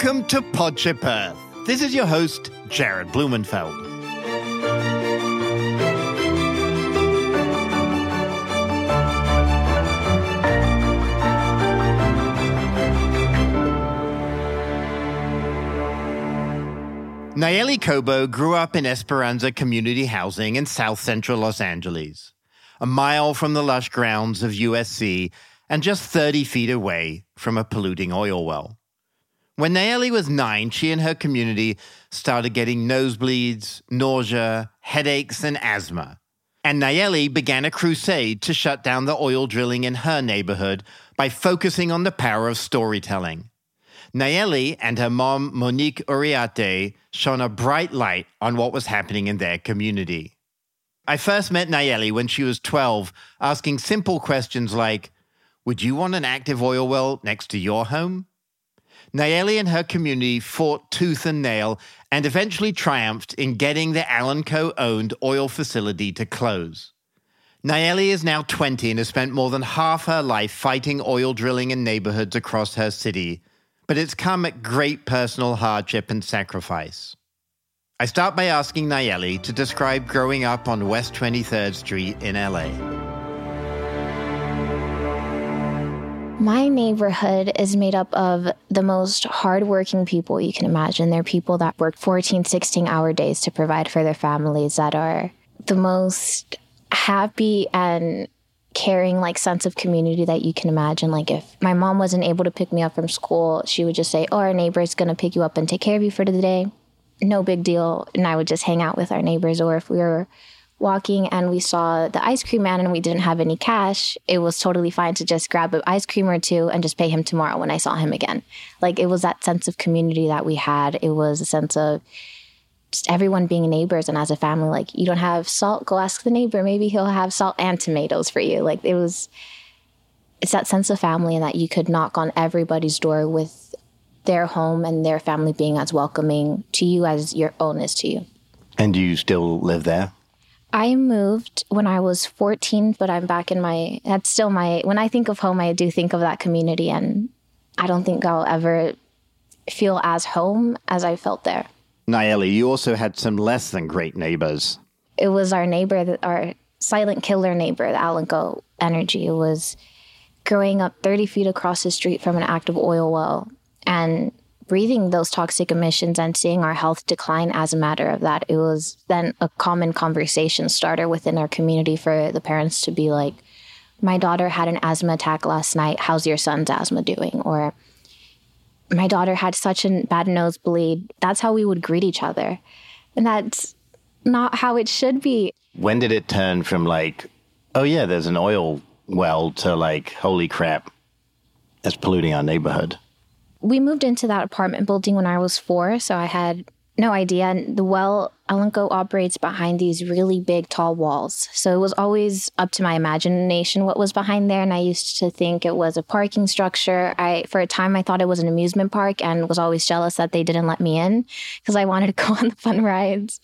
Welcome to Podship Earth. This is your host, Jared Blumenfeld. Nalleli Cobo grew up in Esperanza Community Housing in south central Los Angeles, a mile from the lush grounds of USC and just 30 feet away from a polluting oil well. When Nalleli was nine, she and her community started getting nosebleeds, nausea, headaches, and asthma. And Nalleli began a crusade to shut down the oil drilling in her neighborhood by focusing on the power of storytelling. Nalleli and her mom, Monic Uriarte, shone a bright light on what was happening in their community. I first met Nalleli when she was 12, asking simple questions like Would you want an active oil well next to your home? Nalleli and her community fought tooth and nail and eventually triumphed in getting the AllenCo owned oil facility to close. Nalleli is now 20 and has spent more than half her life fighting oil drilling in neighborhoods across her city but it's come at great personal hardship and sacrifice. I start by asking Nalleli to describe growing up on West 23rd Street in LA. My neighborhood is made up of the most hardworking people you can imagine. They're people that work 14, 16 hour days to provide for their families, that are the most happy and caring like sense of community that you can imagine. Like if my mom wasn't able to pick me up from school she would just say oh our neighbor is going to pick you up and take care of you for the day. No big deal. And i would just hang out with our neighbors. Or if we were walking and we saw the ice cream man and we didn't have any cash it was totally fine to just grab an ice cream or two and just pay him tomorrow when i saw him again. Like it was that sense of community that we had. It was a sense of just everyone being neighbors and as a family like you don't have salt go ask the neighbor. Maybe he'll have salt and tomatoes for you. Like it was it's that sense of family and that you could knock on everybody's door with their home and their family being as welcoming to you as your own is to you. And do you still live there I moved when I was 14, but I'm back in my, that's still my, when I think of home, I do think of that community. And I don't think I'll ever feel as home as I felt there. Nalleli, you also had some less than great neighbors. It was our neighbor, our silent killer neighbor, the AllenCo Energy. It was growing up 30 feet across the street from an active oil well and breathing those toxic emissions and seeing our health decline as a matter of that. It was then a common conversation starter within our community for the parents to be like, my daughter had an asthma attack last night. How's your son's asthma doing? Or my daughter had such a bad nosebleed. That's how we would greet each other. And that's not how it should be. When did it turn from like, oh yeah, there's an oil well to like, holy crap, that's polluting our neighborhood? We moved into that apartment building when I was four. So I had no idea. And the well, AllenCo operates behind these really big, tall walls. So it was always up to my imagination what was behind there. And I used to think it was a parking structure. I, for a time, I thought it was an amusement park and was always jealous that they didn't let me in because I wanted to go on the fun rides.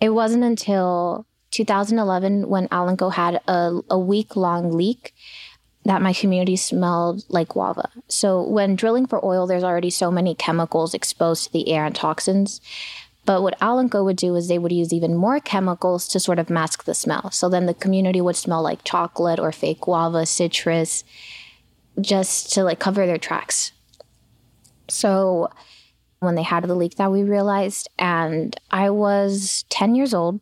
It wasn't until 2011 when AllenCo had a, a week long leak that my community smelled like guava. So when drilling for oil, there's already so many chemicals exposed to the air and toxins. But what AllenCo would do is they would use even more chemicals to sort of mask the smell. So then the community would smell like chocolate or fake guava, citrus, just to like cover their tracks. So when they had the leak that we realized, and I was 10 years old,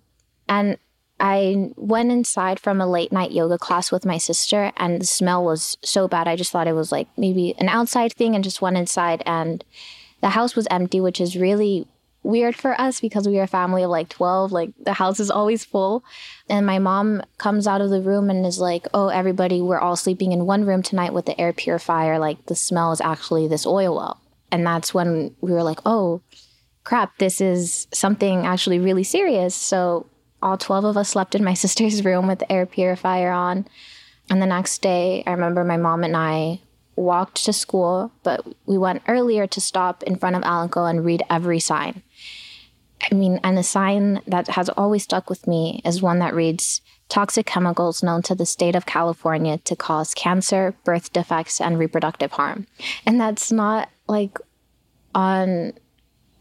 and I went inside from a late night yoga class with my sister, and the smell was so bad. I just thought it was like maybe an outside thing, and just went inside. And the house was empty, which is really weird for us because we are a family of like 12. Like the house is always full. And my mom comes out of the room and is like, Oh, everybody, we're all sleeping in one room tonight with the air purifier. Like the smell is actually this oil well. And that's when we were like, Oh, crap, this is something actually really serious. So all 12 of us slept in my sister's room with the air purifier on. And the next day, I remember my mom and I walked to school, but we went earlier to stop in front of AllenCo and read every sign. I mean, and the sign that has always stuck with me is one that reads toxic chemicals known to the state of California to cause cancer, birth defects, and reproductive harm. And that's not like on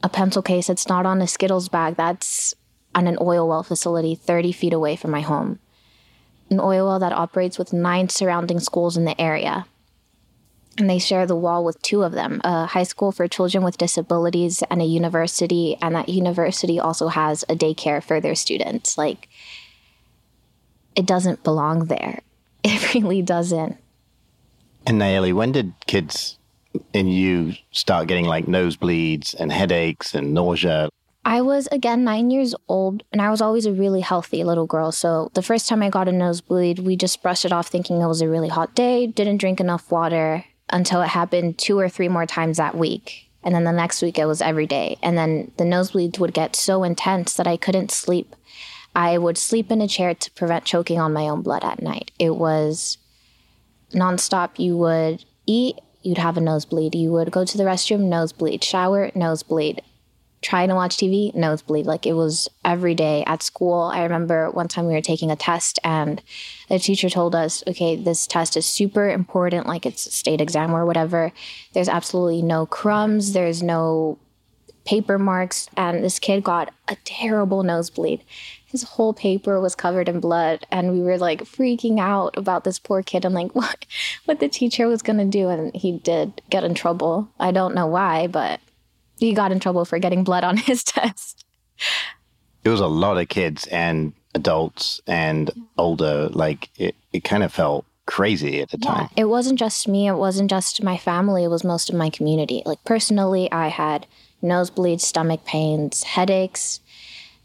a pencil case. It's not on a Skittles bag. That's on an oil well facility 30 feet away from my home. An oil well that operates with nine surrounding schools in the area. And they share the wall with two of them a high school for children with disabilities and a university. And that university also has a daycare for their students. Like, it doesn't belong there. It really doesn't. And Nalleli, when did kids in you start getting like nosebleeds and headaches and nausea? I was again nine years old and I was always a really healthy little girl. So the first time I got a nosebleed, we just brushed it off thinking it was a really hot day, didn't drink enough water until it happened two or three more times that week. And then the next week it was every day. And then the nosebleeds would get so intense that I couldn't sleep. I would sleep in a chair to prevent choking on my own blood at night. It was nonstop. You would eat, you'd have a nosebleed. You would go to the restroom, nosebleed. Shower, nosebleed. Trying to watch TV, nosebleed. Like it was every day at school. I remember one time we were taking a test and the teacher told us, okay, this test is super important, like it's a state exam or whatever. There's absolutely no crumbs, there's no paper marks. And this kid got a terrible nosebleed his whole paper was covered in blood and we were like freaking out about this poor kid and like what what the teacher was to do and he did get in trouble i don't know why but he got in trouble for getting blood on his test it was a lot of kids and adults and older like it, it kind of felt crazy at the yeah, time it wasn't just me it wasn't just my family it was most of my community like personally i had nosebleeds stomach pains headaches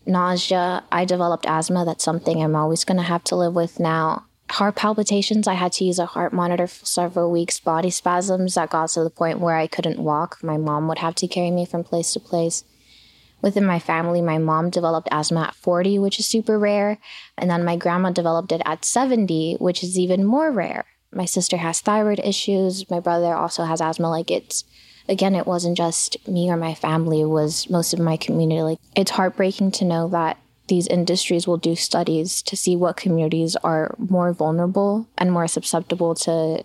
nausea. I developed asthma. That's something I'm always going to have to live with now. Heart palpitations. I had to use a heart monitor for several weeks. Body spasms that got to the point where I couldn't walk. My mom would have to carry me from place to place. Within my family, my mom developed asthma at 40, which is super rare. And then my grandma developed it at 70, which is even more rare. My sister has thyroid issues. My brother also has asthma. Like it's again, it wasn't just me or my family, it was most of my community. Like, it's heartbreaking to know that these industries will do studies to see what communities are more vulnerable and more susceptible to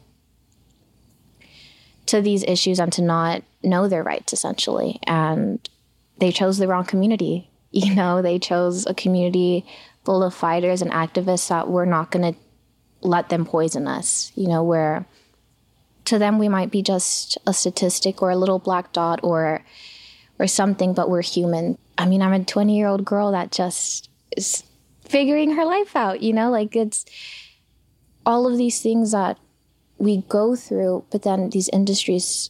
to these issues and to not know their rights essentially. And they chose the wrong community. You know they chose a community full of fighters and activists that we're not going to let them poison us you know where to them we might be just a statistic or a little black dot or or something but we're human i mean i'm a 20 year old girl that just is figuring her life out you know like it's all of these things that we go through but then these industries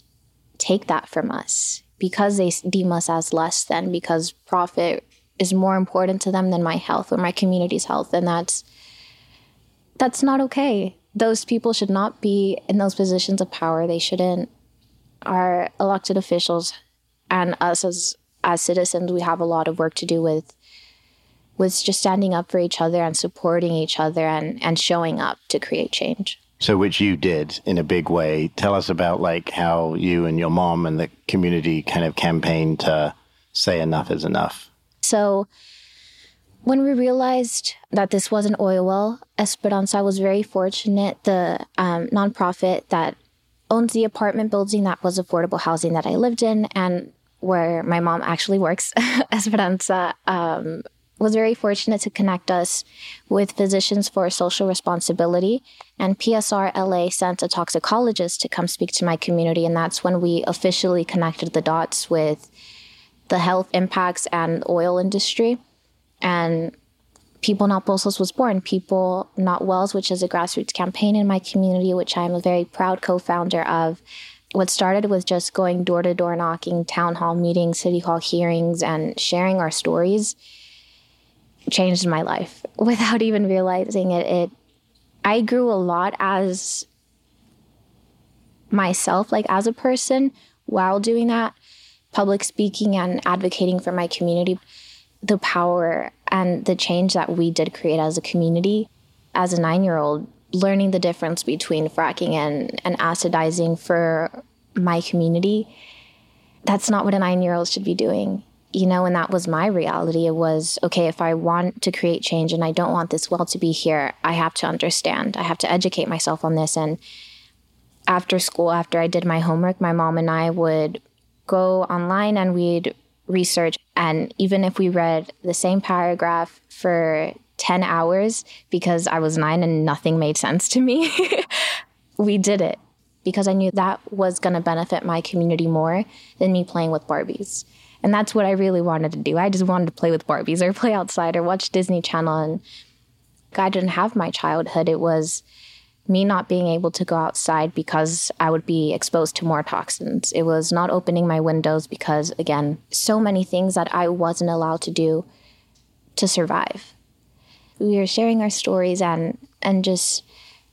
take that from us because they deem us as less than because profit is more important to them than my health or my community's health and that's that's not okay those people should not be in those positions of power. They shouldn't. Our elected officials and us as as citizens, we have a lot of work to do with with just standing up for each other and supporting each other and and showing up to create change. So, which you did in a big way. Tell us about like how you and your mom and the community kind of campaigned to say enough is enough. So, when we realized that this was an oil well, Esperanza was very fortunate. The um, nonprofit that owns the apartment building that was affordable housing that I lived in and where my mom actually works, Esperanza, um, was very fortunate to connect us with Physicians for Social Responsibility. And PSR LA sent a toxicologist to come speak to my community. And that's when we officially connected the dots with the health impacts and oil industry and People Not Pozos was born. People Not Wells, which is a grassroots campaign in my community, which I'm a very proud co founder of. What started with just going door to door knocking, town hall meetings, city hall hearings, and sharing our stories changed my life without even realizing it. It I grew a lot as myself, like as a person, while doing that, public speaking and advocating for my community the power and the change that we did create as a community as a nine year old, learning the difference between fracking and, and acidizing for my community, that's not what a nine year old should be doing. You know, and that was my reality. It was okay, if I want to create change and I don't want this well to be here, I have to understand. I have to educate myself on this. And after school, after I did my homework, my mom and I would go online and we'd research. And even if we read the same paragraph for 10 hours because I was nine and nothing made sense to me, we did it because I knew that was going to benefit my community more than me playing with Barbies. And that's what I really wanted to do. I just wanted to play with Barbies or play outside or watch Disney Channel. And I didn't have my childhood. It was me not being able to go outside because I would be exposed to more toxins. It was not opening my windows because, again, so many things that I wasn't allowed to do to survive. We were sharing our stories and, and just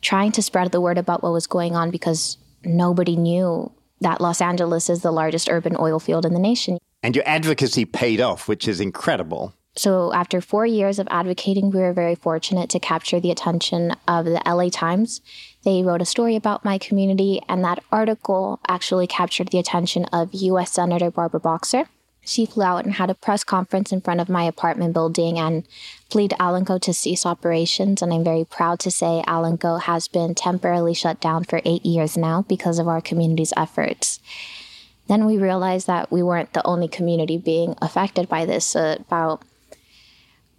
trying to spread the word about what was going on because nobody knew that Los Angeles is the largest urban oil field in the nation. And your advocacy paid off, which is incredible. So, after four years of advocating, we were very fortunate to capture the attention of the LA Times. They wrote a story about my community, and that article actually captured the attention of U.S. Senator Barbara Boxer. She flew out and had a press conference in front of my apartment building and pleaded AllenCo to cease operations. And I'm very proud to say AllenCo has been temporarily shut down for eight years now because of our community's efforts. Then we realized that we weren't the only community being affected by this. Uh, about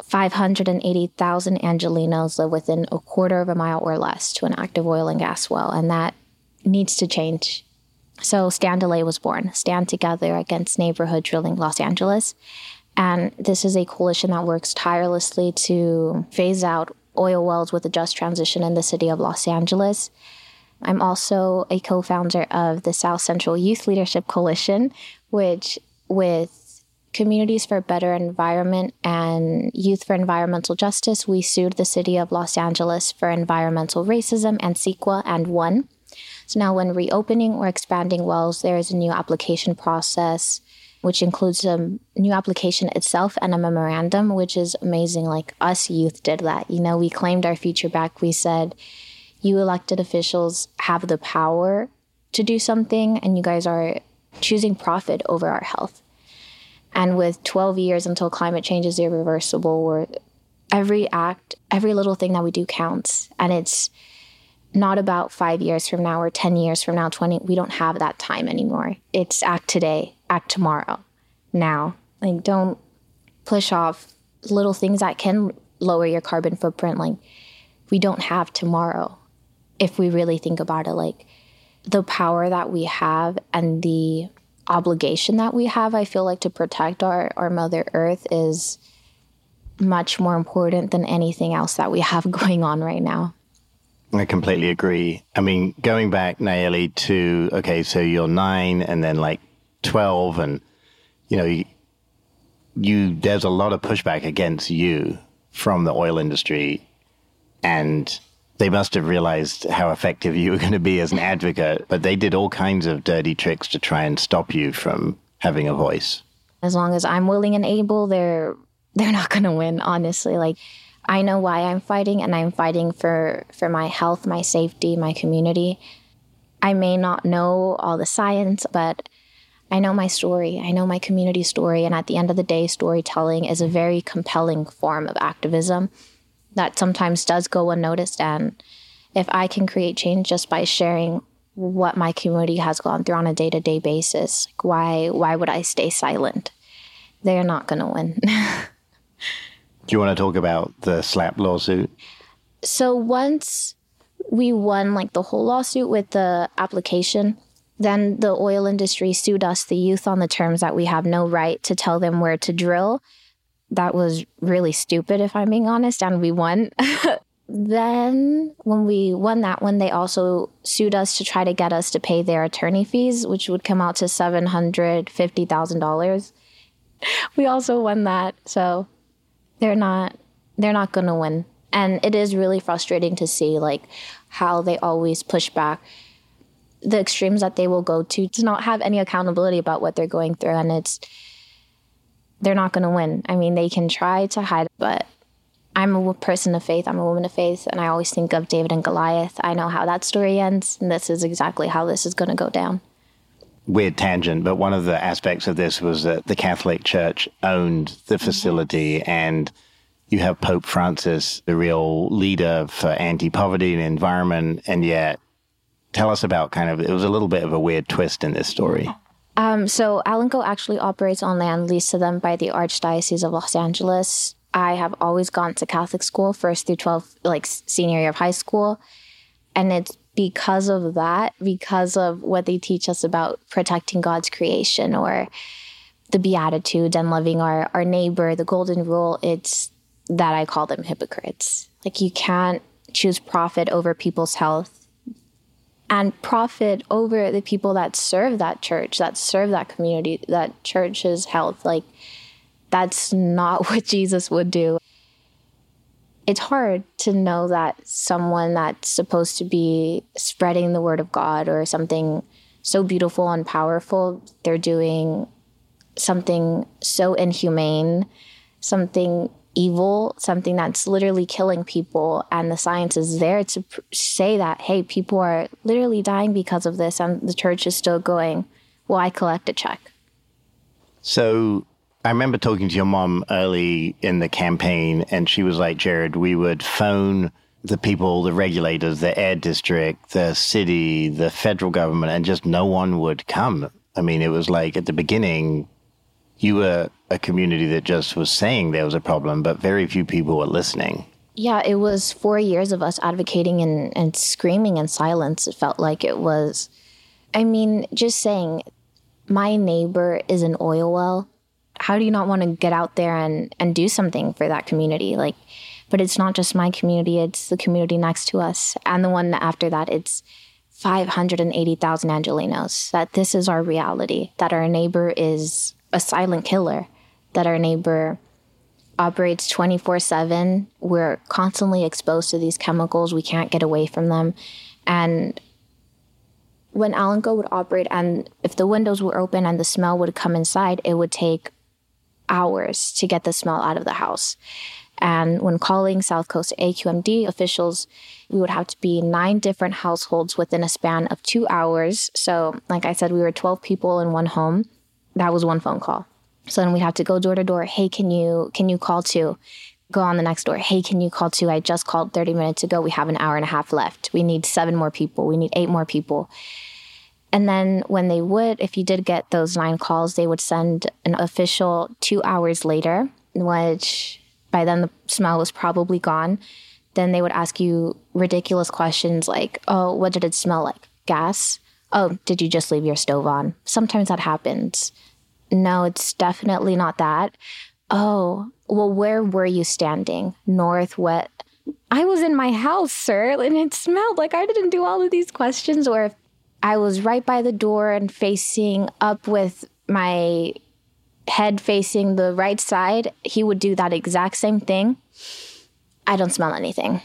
580,000 Angelenos live within a quarter of a mile or less to an active oil and gas well, and that needs to change. So STAND-L.A. was born, Stand Together Against Neighborhood Drilling Los Angeles. And this is a coalition that works tirelessly to phase out oil wells with a just transition in the city of Los Angeles. I'm also a co founder of the South Central Youth Leadership Coalition, which, with Communities for Better Environment and Youth for Environmental Justice, we sued the city of Los Angeles for environmental racism and CEQA and won. So now, when reopening or expanding wells, there is a new application process, which includes a new application itself and a memorandum, which is amazing. Like us youth did that. You know, we claimed our future back. We said, you elected officials have the power to do something, and you guys are choosing profit over our health. And with 12 years until climate change is irreversible, every act, every little thing that we do counts. And it's not about five years from now or 10 years from now, 20. We don't have that time anymore. It's act today, act tomorrow, now. Like, don't push off little things that can lower your carbon footprint. Like, we don't have tomorrow if we really think about it. Like, the power that we have and the obligation that we have, I feel like, to protect our, our Mother Earth is much more important than anything else that we have going on right now. I completely agree. I mean, going back, Nalleli, to okay, so you're nine and then like 12, and you know, you, you there's a lot of pushback against you from the oil industry, and they must have realized how effective you were going to be as an advocate, but they did all kinds of dirty tricks to try and stop you from having a voice. As long as I'm willing and able, they're they're not going to win, honestly. Like I know why I'm fighting and I'm fighting for for my health, my safety, my community. I may not know all the science, but I know my story. I know my community story and at the end of the day storytelling is a very compelling form of activism that sometimes does go unnoticed and if I can create change just by sharing what my community has gone through on a day-to-day basis, why why would I stay silent? They're not going to win. Do you want to talk about the slap lawsuit? So once we won like the whole lawsuit with the application, then the oil industry sued us, the youth, on the terms that we have no right to tell them where to drill. That was really stupid, if I'm being honest, and we won. then, when we won that one, they also sued us to try to get us to pay their attorney fees, which would come out to $750,000. We also won that. So they're not they're not going to win. And it is really frustrating to see like how they always push back the extremes that they will go to to not have any accountability about what they're going through and it's they're not going to win. I mean, they can try to hide, but I'm a person of faith. I'm a woman of faith, and I always think of David and Goliath. I know how that story ends, and this is exactly how this is going to go down. Weird tangent, but one of the aspects of this was that the Catholic Church owned the facility, and you have Pope Francis, the real leader for anti poverty and environment, and yet tell us about kind of it was a little bit of a weird twist in this story. Um, so AllenCo actually operates on land leased to them by the Archdiocese of Los Angeles. I have always gone to Catholic school, first through 12, like senior year of high school. And it's because of that, because of what they teach us about protecting God's creation or the Beatitudes and loving our, our neighbor, the golden rule, it's that I call them hypocrites. Like you can't choose profit over people's health and profit over the people that serve that church, that serve that community, that church's health. Like that's not what Jesus would do. It's hard to know that someone that's supposed to be spreading the word of God or something so beautiful and powerful, they're doing something so inhumane, something evil, something that's literally killing people. And the science is there to pr- say that, hey, people are literally dying because of this. And the church is still going, well, I collect a check. So I remember talking to your mom early in the campaign, and she was like, Jared, we would phone the people, the regulators, the air district, the city, the federal government, and just no one would come. I mean, it was like at the beginning, you were a community that just was saying there was a problem, but very few people were listening. Yeah, it was four years of us advocating and, and screaming in silence. It felt like it was, I mean, just saying, my neighbor is an oil well how do you not want to get out there and and do something for that community? Like but it's not just my community it's the community next to us. And the one after that it's 580,000 angelenos that this is our reality that our neighbor is a silent killer that our neighbor operates 24/7 we're constantly exposed to these chemicals we can't get away from them. And when AllenCo would operate and if the windows were open and the smell would come inside, it would take hours to get the smell out of the house. And when calling South Coast AQMD officials, we would have to be nine different households within a span of two hours. So, like I said, we were 12 people in one home. That was one phone call. So then we'd have to go door to door. Hey, can you can you call to? Go on the next door. Hey, can you call to? I just called 30 minutes ago. We have an hour and a half left. We need seven more people. We need eight more people. And then when they would, if you did get those nine calls, they would send an official two hours later, which by then the smell was probably gone. Then they would ask you ridiculous questions like, oh, what did it smell like? Gas? Oh, did you just leave your stove on? Sometimes that happens. No, it's definitely not that. Oh, well, where were you standing? North, what? I was in my house, sir, and it smelled like I didn't do all of these questions. Or if I was right by the door and facing up with my head facing the right side. He would do that exact same thing. I don't smell anything.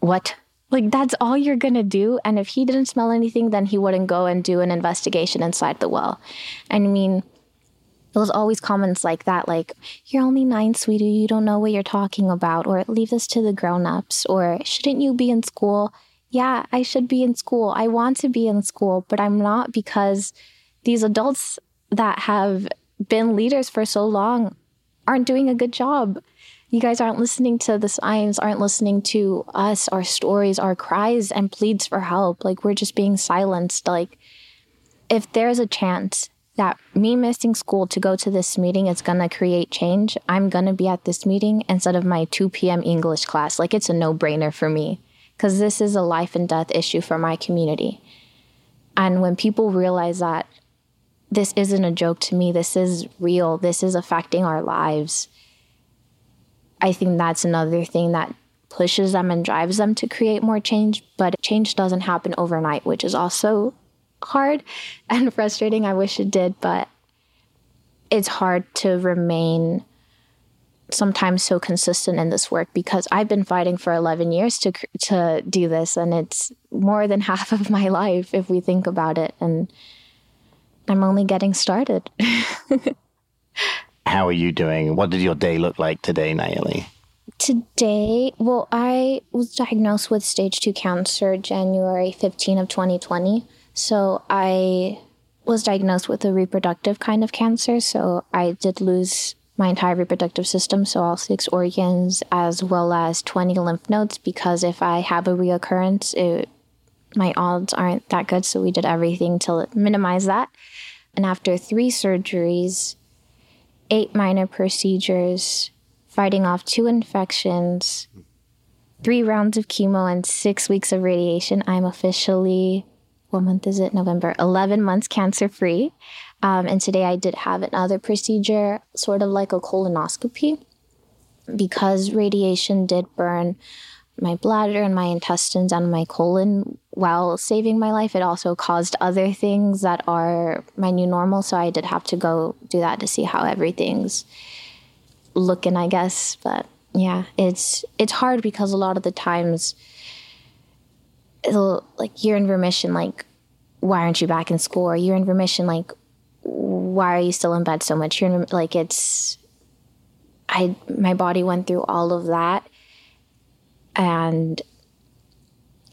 What? Like, that's all you're gonna do. And if he didn't smell anything, then he wouldn't go and do an investigation inside the well. I mean, it was always comments like that, like, you're only nine, sweetie, you don't know what you're talking about, or leave this to the grown ups, or shouldn't you be in school? Yeah, I should be in school. I want to be in school, but I'm not because these adults that have been leaders for so long aren't doing a good job. You guys aren't listening to the science, aren't listening to us, our stories, our cries and pleads for help. Like we're just being silenced. Like if there's a chance that me missing school to go to this meeting is going to create change, I'm going to be at this meeting instead of my 2 p.m. English class. Like it's a no brainer for me because this is a life and death issue for my community. And when people realize that this isn't a joke to me, this is real, this is affecting our lives, I think that's another thing that pushes them and drives them to create more change. But change doesn't happen overnight, which is also hard and frustrating. I wish it did, but it's hard to remain sometimes so consistent in this work because I've been fighting for 11 years to to do this and it's more than half of my life if we think about it and I'm only getting started. How are you doing? What did your day look like today, Nalleli? Today, well, I was diagnosed with stage 2 cancer January 15 of 2020. So I was diagnosed with a reproductive kind of cancer, so I did lose my entire reproductive system, so all six organs, as well as 20 lymph nodes, because if I have a reoccurrence, it, my odds aren't that good. So we did everything to minimize that. And after three surgeries, eight minor procedures, fighting off two infections, three rounds of chemo, and six weeks of radiation, I'm officially, what month is it? November, 11 months cancer free. Um, and today I did have another procedure, sort of like a colonoscopy, because radiation did burn my bladder and my intestines and my colon while saving my life. It also caused other things that are my new normal. So I did have to go do that to see how everything's looking, I guess. But yeah, it's it's hard because a lot of the times like you're in remission, like why aren't you back in school? Or you're in remission, like why are you still in bed so much? You're like it's I my body went through all of that and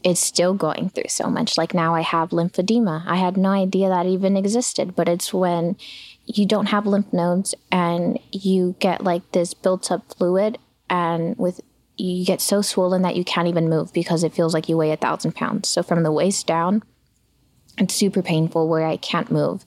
it's still going through so much. Like now I have lymphedema. I had no idea that even existed, but it's when you don't have lymph nodes and you get like this built up fluid and with you get so swollen that you can't even move because it feels like you weigh a thousand pounds. So from the waist down, it's super painful where I can't move.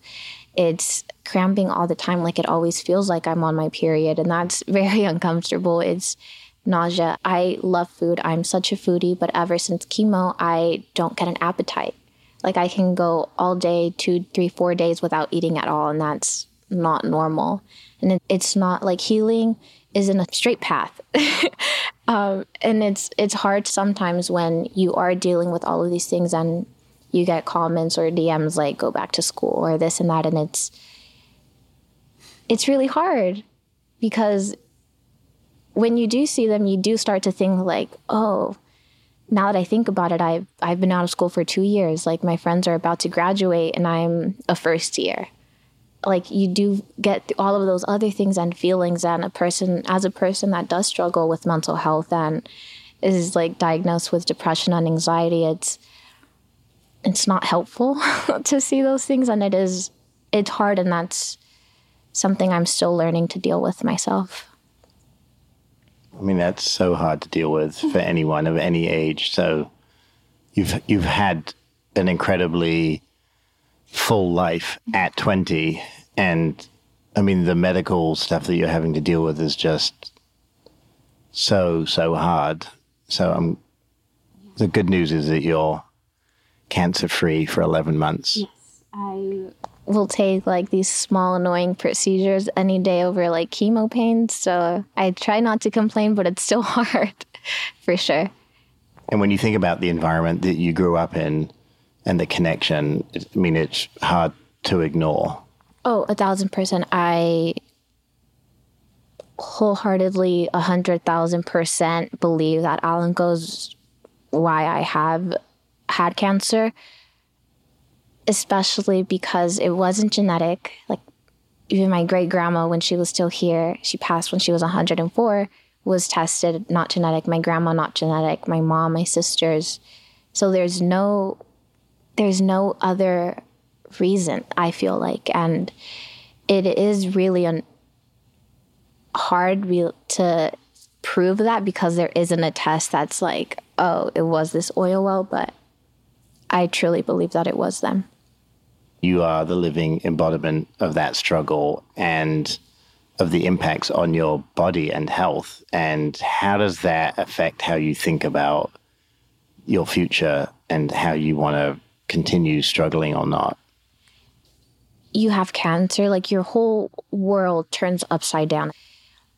It's cramping all the time, like it always feels like I'm on my period, and that's very uncomfortable. It's nausea. I love food. I'm such a foodie, but ever since chemo, I don't get an appetite. Like I can go all day, two, three, four days without eating at all, and that's not normal. And it's not like healing isn't a straight path. um, and it's it's hard sometimes when you are dealing with all of these things and you get comments or DMs like go back to school or this and that, and it's it's really hard because when you do see them, you do start to think like, oh, now that I think about it, I've I've been out of school for two years. Like my friends are about to graduate, and I'm a first year. Like you do get all of those other things and feelings, and a person as a person that does struggle with mental health and is like diagnosed with depression and anxiety, it's it's not helpful to see those things, and it is it's hard, and that's something I'm still learning to deal with myself. I mean, that's so hard to deal with for anyone of any age. So you've you've had an incredibly full life at 20 and I mean the medical stuff that you're having to deal with is just so so hard. So I'm the good news is that you're cancer free for 11 months. Yes. I will take like these small annoying procedures any day over like chemo pains. So I try not to complain, but it's still hard for sure. And when you think about the environment that you grew up in and the connection, I mean, it's hard to ignore. Oh, a thousand percent. I wholeheartedly, a hundred thousand percent believe that AllenCo's why I have had cancer especially because it wasn't genetic. Like even my great grandma, when she was still here, she passed when she was 104, was tested not genetic. My grandma not genetic. My mom, my sisters. So there's no, there's no other reason. I feel like, and it is really un- hard re- to prove that because there isn't a test that's like, oh, it was this oil well, but I truly believe that it was them you are the living embodiment of that struggle and of the impacts on your body and health. And how does that affect how you think about your future and how you want to continue struggling or not? You have cancer, like your whole world turns upside down.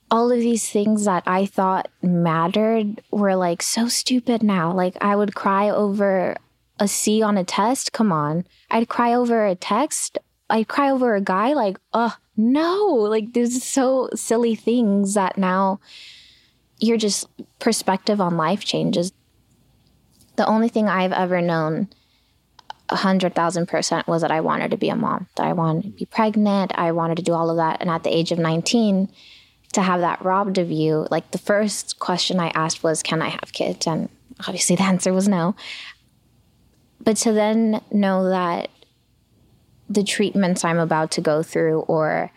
All of these things that I thought mattered were like so stupid now. Like I would cry over a C on a test. Come on. I'd cry over a text. I'd cry over a guy. Like, oh, no. Like, there's so silly things that now your just perspective on life changes. The only thing I've ever known a hundred thousand percent was that I wanted to be a mom, that I wanted to be pregnant, I wanted to do all of that. And at the age of 19, to have that robbed of you, like the first question I asked was, Can I have kids? And obviously the answer was no. But to then know that the treatments I'm about to go through or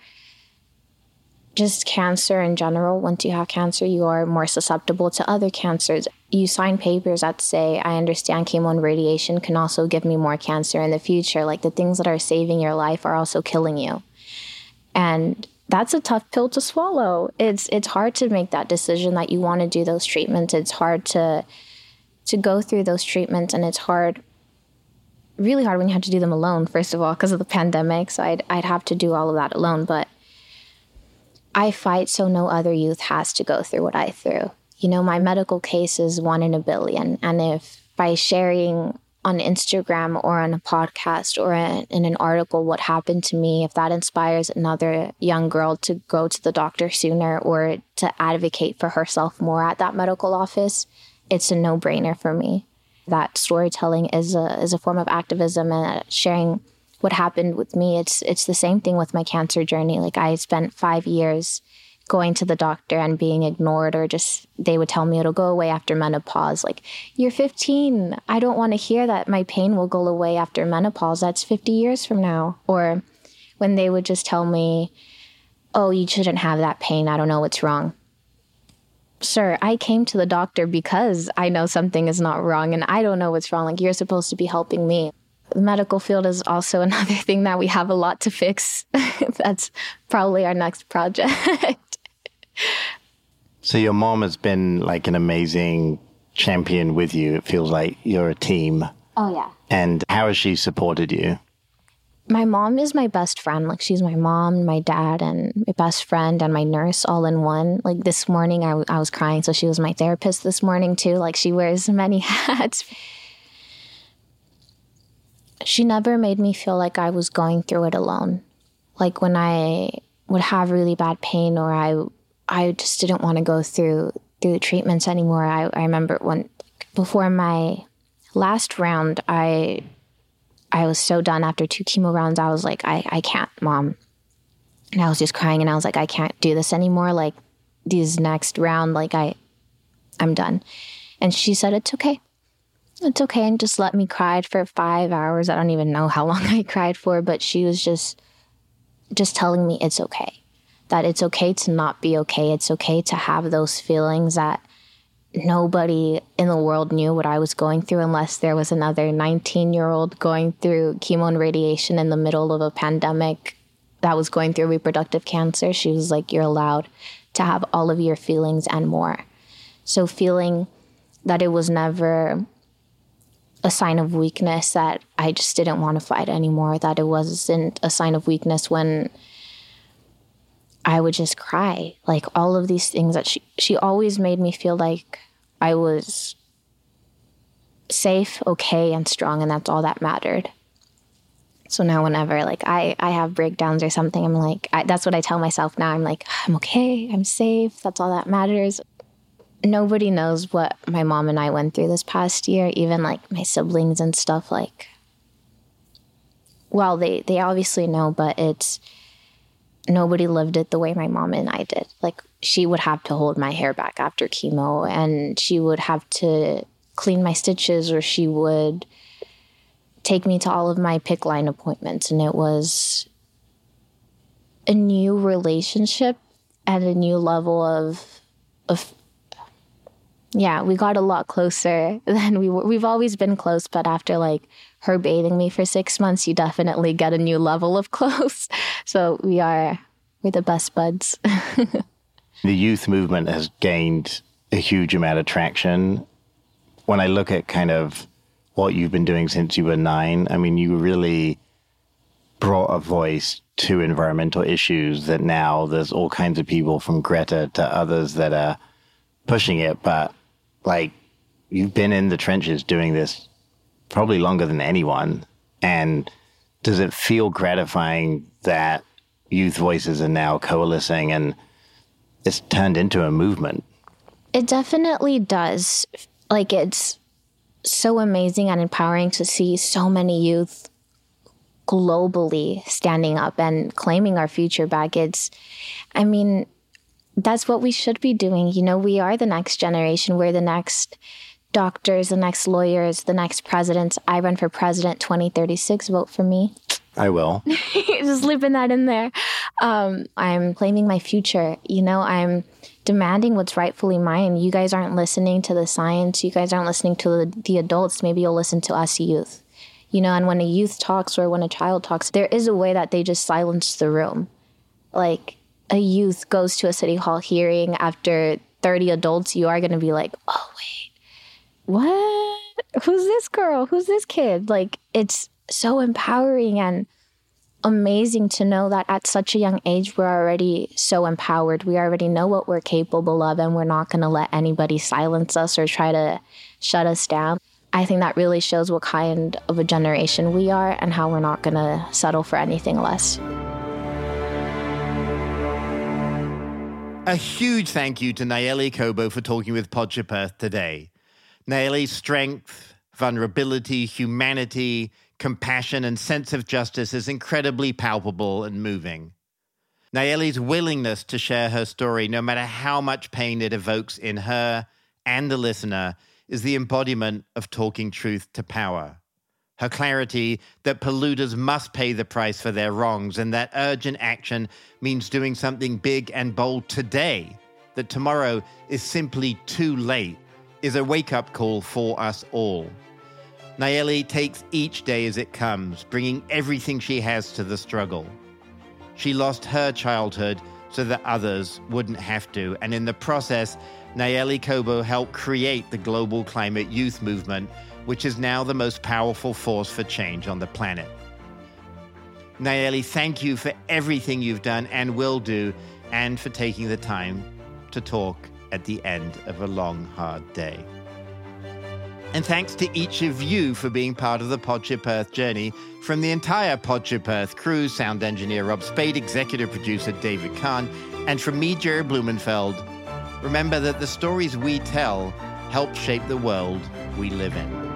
just cancer in general. Once you have cancer, you are more susceptible to other cancers. You sign papers that say, I understand chemo and radiation can also give me more cancer in the future. Like the things that are saving your life are also killing you. And that's a tough pill to swallow. It's it's hard to make that decision that you want to do those treatments. It's hard to to go through those treatments and it's hard really hard when you have to do them alone first of all because of the pandemic. So I'd I'd have to do all of that alone, but I fight so no other youth has to go through what I through. You know, my medical case is one in a billion. And if by sharing on Instagram or on a podcast or in an article what happened to me, if that inspires another young girl to go to the doctor sooner or to advocate for herself more at that medical office, it's a no brainer for me. That storytelling is a, is a form of activism and sharing what happened with me. It's it's the same thing with my cancer journey. Like I spent five years going to the doctor and being ignored or just they would tell me it'll go away after menopause. Like you're 15 i don't want to hear that my pain will go away after menopause. That's 50 years from now. Or when they would just tell me oh you shouldn't have that pain. I don't know what's wrong sir i came to the doctor because i know something is not wrong and i don't know what's wrong like you're supposed to be helping me the medical field is also another thing that we have a lot to fix. That's probably our next project. so your mom has been like an amazing champion with you. It feels like you're a team. Oh yeah. And how has she supported you? My mom is my best friend. Like she's my mom, my dad, and my best friend, and my nurse all in one. Like this morning, I, I was crying, so she was my therapist this morning too. Like she wears many hats she never made me feel like I was going through it alone. Like when I would have really bad pain or I I just didn't want to go through through the treatments anymore. I, I remember when before my last round I I was so done after two chemo rounds. I was like, I, I can't, mom. And I was just crying and I was like, I can't do this anymore. Like these next round, like I I'm done. And she said, It's okay it's okay and just let me cry for five hours. I don't even know how long I cried for, but she was just just telling me it's okay. That it's okay to not be okay. It's okay to have those feelings that nobody in the world knew what I was going through unless there was another 19 year old going through chemo and radiation in the middle of a pandemic that was going through reproductive cancer. She was like, You're allowed to have all of your feelings and more. So, feeling that it was never a sign of weakness that I just didn't want to fight anymore, that it wasn't a sign of weakness when I would just cry. Like all of these things that she she always made me feel like I was safe, okay, and strong, and that's all that mattered. So now, whenever like I I have breakdowns or something, I'm like I, that's what I tell myself now. I'm like I'm okay, I'm safe. That's all that matters nobody knows what my mom and I went through this past year, even like my siblings and stuff like well, they they obviously know, but it's nobody lived it the way my mom and I did. Like she would have to hold my hair back after chemo and she would have to clean my stitches or she would take me to all of my PICC line appointments and it was a new relationship and a new level of of yeah, we got a lot closer than we were. We've always been close, but after like her bathing me for six months, you definitely get a new level of close. So we are, we're the best buds. the youth movement has gained a huge amount of traction. When I look at kind of what you've been doing since you were nine, I mean, you really brought a voice to environmental issues that now there's all kinds of people from Greta to others that are pushing it. But like you've been in the trenches doing this probably longer than anyone. And does it feel gratifying that youth voices are now coalescing and it's turned into a movement? It definitely does. Like it's so amazing and empowering to see so many youth globally standing up and claiming our future back. It's, I mean, that's what we should be doing. You know, we are the next generation. We're the next doctors, the next lawyers, the next presidents. I run for president 2036. Vote for me. I will. Just slipping that in there. um, I'm claiming my future. You know, I'm demanding what's rightfully mine. You guys aren't listening to the science. You guys aren't listening to the, the adults. Maybe you'll listen to us youth. You know, and when a youth talks or when a child talks, there is a way that they just silence the room. Like a youth goes to a city hall hearing after 30 adults, you are going to be like, oh, wait, what? Who's this girl? Who's this kid? Like, it's so empowering and amazing to know that at such a young age, we're already so empowered. We already know what we're capable of, and we're not going to let anybody silence us or try to shut us down. I think that really shows what kind of a generation we are and how we're not going to settle for anything less. A huge thank you to Nalleli Cobo for talking with Podship today. Nalleli's strength, vulnerability, humanity, compassion, and sense of justice is incredibly palpable and moving. Nalleli's willingness to share her story, no matter how much pain it evokes in her and the listener, is the embodiment of talking truth to power. Her clarity that polluters must pay the price for their wrongs and that urgent action means doing something big and bold today, that tomorrow is simply too late, is a wake up call for us all. Nalleli takes each day as it comes, bringing everything she has to the struggle. She lost her childhood so that others wouldn't have to, and in the process, Nalleli Cobo helped create the global climate youth movement, which is now the most powerful force for change on the planet. Nalleli, thank you for everything you've done and will do, and for taking the time to talk at the end of a long, hard day. And thanks to each of you for being part of the Podship Earth journey. From the entire Podship Earth crew, sound engineer Rob Spade, executive producer David Kahn, and from me, Jerry Blumenfeld, remember that the stories we tell help shape the world we live in.